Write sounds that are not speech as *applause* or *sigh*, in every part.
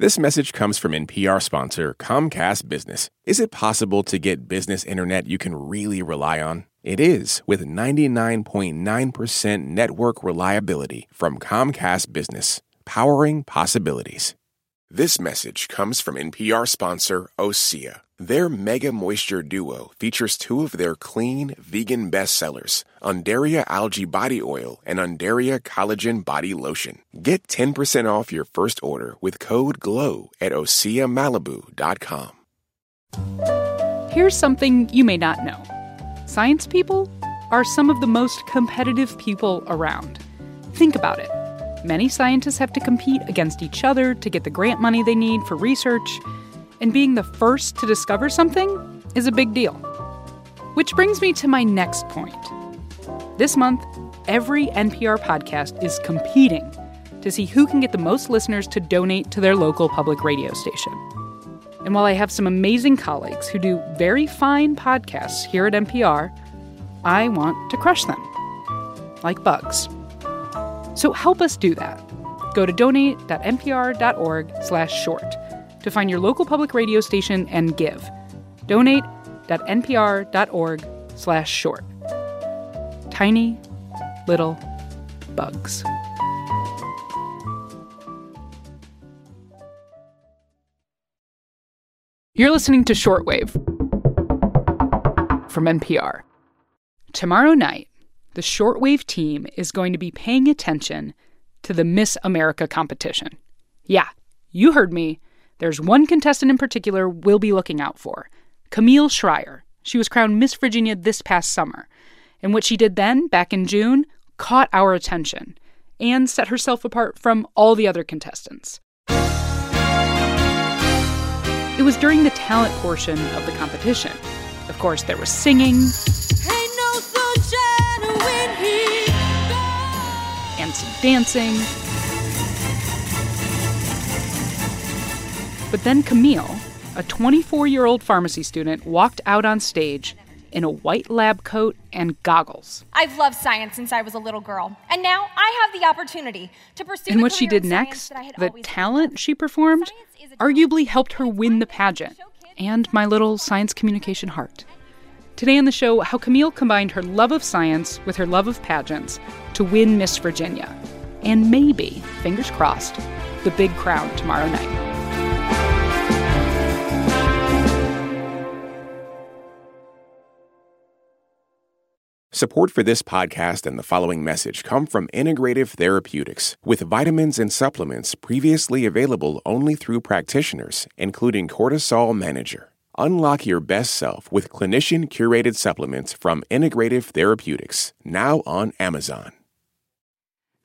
This message comes from NPR sponsor Comcast Business. Is it possible to get business internet you can really rely on? It is with 99.9% network reliability from Comcast Business, powering possibilities. This message comes from NPR sponsor Osea. Their Mega Moisture Duo features two of their clean, vegan bestsellers, Undaria Algae Body Oil and Undaria Collagen Body Lotion. Get 10% off your first order with code GLOW at OseaMalibu.com. Here's something you may not know science people are some of the most competitive people around. Think about it. Many scientists have to compete against each other to get the grant money they need for research, and being the first to discover something is a big deal. Which brings me to my next point. This month, every NPR podcast is competing to see who can get the most listeners to donate to their local public radio station. And while I have some amazing colleagues who do very fine podcasts here at NPR, I want to crush them like bugs. So help us do that. Go to donate.npr.org/short to find your local public radio station and give. Donate.npr.org slash short. Tiny little bugs. You're listening to Shortwave from NPR. Tomorrow night, the Shortwave team is going to be paying attention to the Miss America competition. Yeah, you heard me. There's one contestant in particular we'll be looking out for Camille Schrier. She was crowned Miss Virginia this past summer. And what she did then, back in June, caught our attention and set herself apart from all the other contestants. It was during the talent portion of the competition. Of course, there was singing and some dancing. But then Camille, a 24 year old pharmacy student, walked out on stage in a white lab coat and goggles. I've loved science since I was a little girl, and now I have the opportunity to pursue. And what she did next, the talent she performed, arguably helped her win the pageant and my little science communication heart. Today on the show, how Camille combined her love of science with her love of pageants to win Miss Virginia. And maybe, fingers crossed, the big crown tomorrow night. Support for this podcast and the following message come from Integrative Therapeutics, with vitamins and supplements previously available only through practitioners, including Cortisol Manager. Unlock your best self with clinician curated supplements from Integrative Therapeutics, now on Amazon.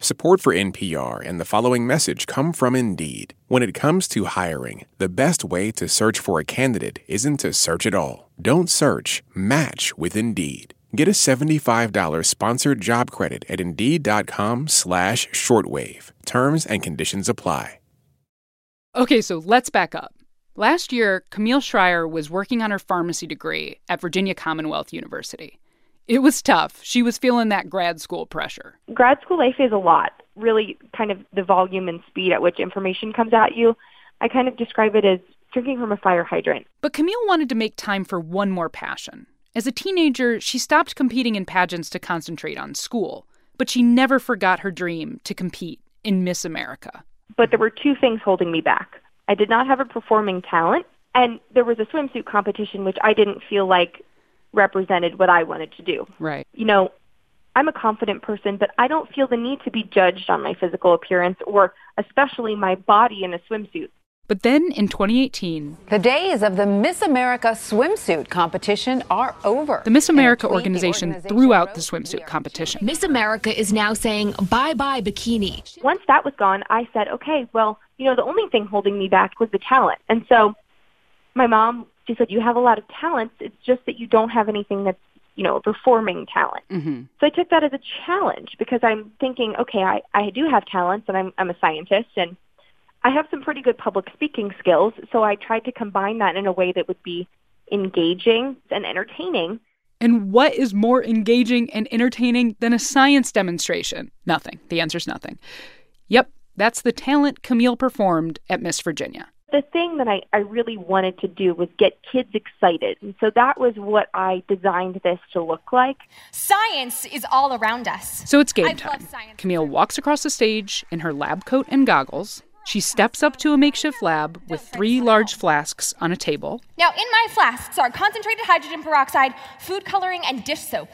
Support for NPR and the following message come from Indeed. When it comes to hiring, the best way to search for a candidate isn't to search at all. Don't search, match with Indeed. Get a $75 sponsored job credit at Indeed.com slash shortwave. Terms and conditions apply. Okay, so let's back up. Last year, Camille Schrier was working on her pharmacy degree at Virginia Commonwealth University. It was tough. She was feeling that grad school pressure. Grad school life is a lot, really kind of the volume and speed at which information comes at you. I kind of describe it as drinking from a fire hydrant. But Camille wanted to make time for one more passion as a teenager, she stopped competing in pageants to concentrate on school, but she never forgot her dream to compete in Miss America. But there were two things holding me back. I did not have a performing talent, and there was a swimsuit competition which I didn't feel like represented what I wanted to do. Right. You know, I'm a confident person, but I don't feel the need to be judged on my physical appearance or especially my body in a swimsuit. But then in 2018, the days of the Miss America swimsuit competition are over. The Miss America organization, organization threw out the swimsuit competition. Miss America is now saying bye bye bikini. Once that was gone, I said, okay, well, you know, the only thing holding me back was the talent. And so my mom, she said, you have a lot of talents. It's just that you don't have anything that's you know, performing talent. Mm-hmm. So I took that as a challenge because I'm thinking, okay, I, I do have talents and I'm, I'm a scientist and I have some pretty good public speaking skills, so I tried to combine that in a way that would be engaging and entertaining. And what is more engaging and entertaining than a science demonstration? Nothing. The answer's nothing. Yep, that's the talent Camille performed at Miss Virginia. The thing that I, I really wanted to do was get kids excited. And so that was what I designed this to look like. Science is all around us. So it's game time. Camille walks across the stage in her lab coat and goggles. She steps up to a makeshift lab with three large flasks on a table. Now, in my flasks are concentrated hydrogen peroxide, food coloring, and dish soap.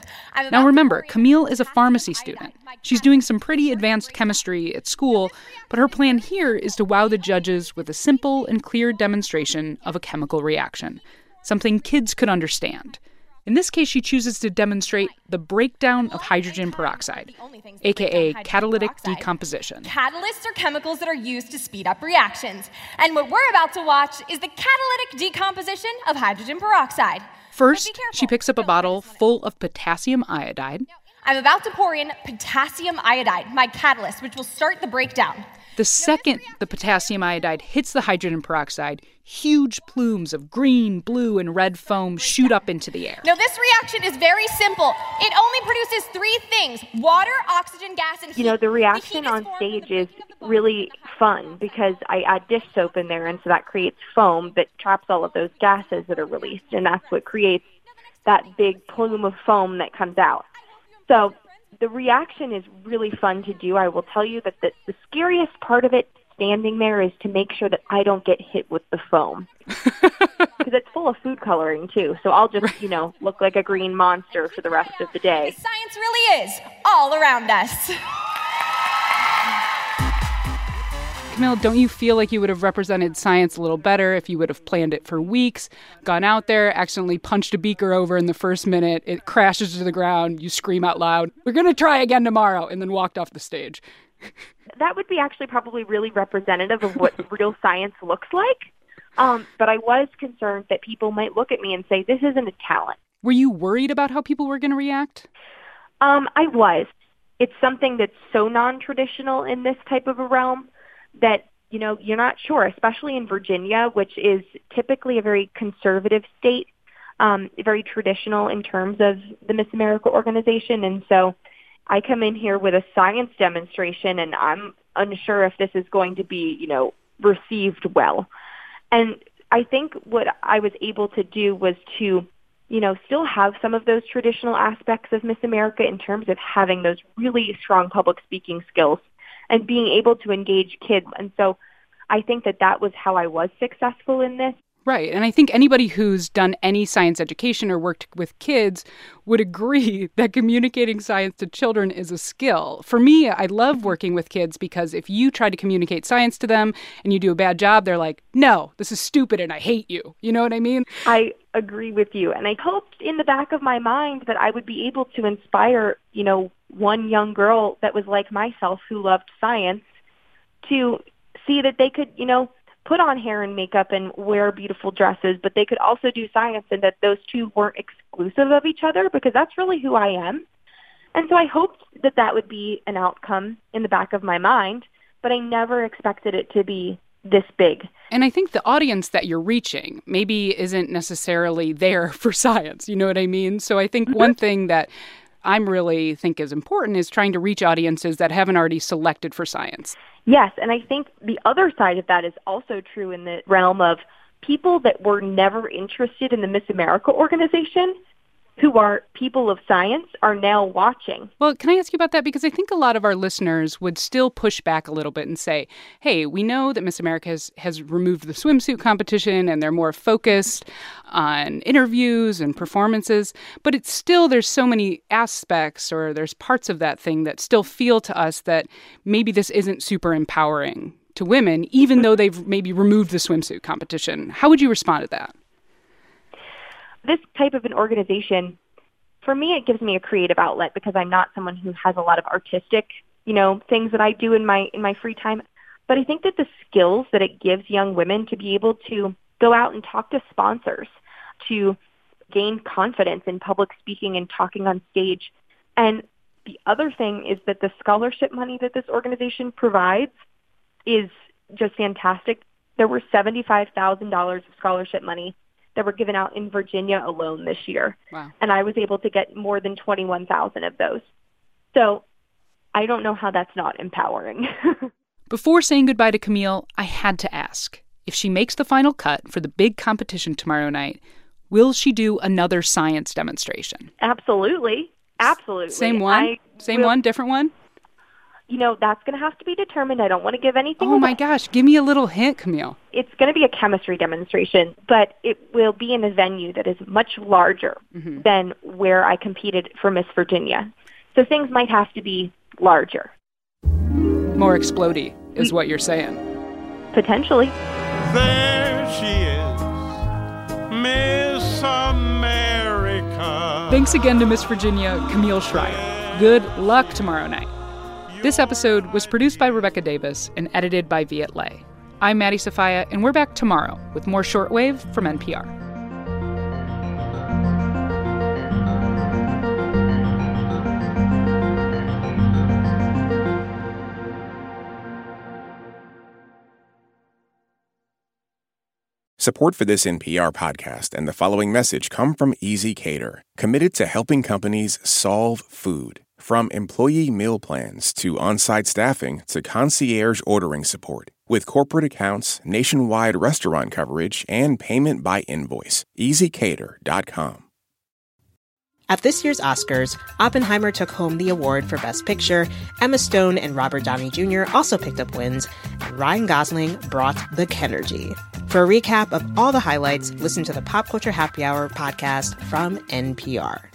Now, remember, Camille is a pharmacy student. She's doing some pretty advanced chemistry at school, but her plan here is to wow the judges with a simple and clear demonstration of a chemical reaction, something kids could understand. In this case, she chooses to demonstrate the breakdown of hydrogen peroxide, aka catalytic decomposition. Catalysts are chemicals that are used to speed up reactions. And what we're about to watch is the catalytic decomposition of hydrogen peroxide. First, she picks up a bottle full of potassium iodide. I'm about to pour in potassium iodide, my catalyst, which will start the breakdown. The second the potassium iodide hits the hydrogen peroxide, huge plumes of green, blue, and red foam shoot up into the air. Now, this reaction is very simple. It only produces three things water, oxygen, gas, and heat. You know, the reaction the on stage is really fun because I add dish soap in there, and so that creates foam that traps all of those gases that are released, and that's what creates that big plume of foam that comes out. So the reaction is really fun to do. I will tell you that the, the scariest part of it standing there is to make sure that I don't get hit with the foam. *laughs* Because it's full of food coloring too. So I'll just, you know, look like a green monster for the rest of the day. Science really is all around us. Camille, don't you feel like you would have represented science a little better if you would have planned it for weeks, gone out there, accidentally punched a beaker over in the first minute, it crashes to the ground, you scream out loud, we're going to try again tomorrow, and then walked off the stage? *laughs* that would be actually probably really representative of what *laughs* real science looks like. Um, but I was concerned that people might look at me and say, this isn't a talent. Were you worried about how people were going to react? Um, I was. It's something that's so non traditional in this type of a realm that you know you're not sure, especially in Virginia, which is typically a very conservative state, um, very traditional in terms of the Miss America organization, and so I come in here with a science demonstration, and I'm unsure if this is going to be you know received well, and I think what I was able to do was to you know, still have some of those traditional aspects of Miss America in terms of having those really strong public speaking skills and being able to engage kids. And so I think that that was how I was successful in this. Right. And I think anybody who's done any science education or worked with kids would agree *laughs* that communicating science to children is a skill. For me, I love working with kids because if you try to communicate science to them and you do a bad job, they're like, no, this is stupid and I hate you. You know what I mean? I agree with you. And I hoped in the back of my mind that I would be able to inspire, you know, one young girl that was like myself who loved science to see that they could, you know, put on hair and makeup and wear beautiful dresses, but they could also do science and that those two weren't exclusive of each other because that's really who I am. And so I hoped that that would be an outcome in the back of my mind, but I never expected it to be this big. And I think the audience that you're reaching maybe isn't necessarily there *laughs* for science. You know what I mean? So I think mm-hmm. one thing that I'm really think is important is trying to reach audiences that haven't already selected for science. Yes, and I think the other side of that is also true in the realm of people that were never interested in the Miss America organization who are people of science are now watching. Well, can I ask you about that? Because I think a lot of our listeners would still push back a little bit and say, hey, we know that Miss America has, has removed the swimsuit competition and they're more focused on interviews and performances, but it's still, there's so many aspects or there's parts of that thing that still feel to us that maybe this isn't super empowering to women, even though they've maybe removed the swimsuit competition. How would you respond to that? This type of an organization, for me, it gives me a creative outlet because I'm not someone who has a lot of artistic, you know, things that I do in my in my free time. But I think that the skills that it gives young women to be able to go out and talk to sponsors, to gain confidence in public speaking and talking on stage. And the other thing is that the scholarship money that this organization provides is just fantastic. There were $75,000 of scholarship money that were given out in Virginia alone this year. Wow. And I was able to get more than 21,000 of those. So I don't know how that's not empowering. *laughs* Before saying goodbye to Camille, I had to ask if she makes the final cut for the big competition tomorrow night, will she do another science demonstration? Absolutely. Absolutely. Same one? I Same will- one? Different one? You know, that's going to have to be determined. I don't want to give anything Oh my away. gosh, give me a little hint, Camille. It's going to be a chemistry demonstration, but it will be in a venue that is much larger Mm-hmm. than where I competed for Miss Virginia. So things might have to be larger, More explody is what you're saying. potentially. There she is, Miss America. Thanks again to Miss Virginia, Camille Schrier. Good luck tomorrow night. This episode was produced by Rebecca Davis and edited by Viet Le. I'm Maddie Sofia, and we're back tomorrow with more Shortwave from NPR. Support for this NPR podcast and the following message come from ezCater, committed to helping companies solve food. From employee meal plans to on site staffing to concierge ordering support. With corporate accounts, nationwide restaurant coverage, and payment by invoice. ezCater.com. At this year's Oscars, Oppenheimer took home the award for Best Picture. Emma Stone and Robert Downey Jr. also picked up wins, and Ryan Gosling brought the Kenergy. For a recap of all the highlights, listen to the Pop Culture Happy Hour podcast from NPR.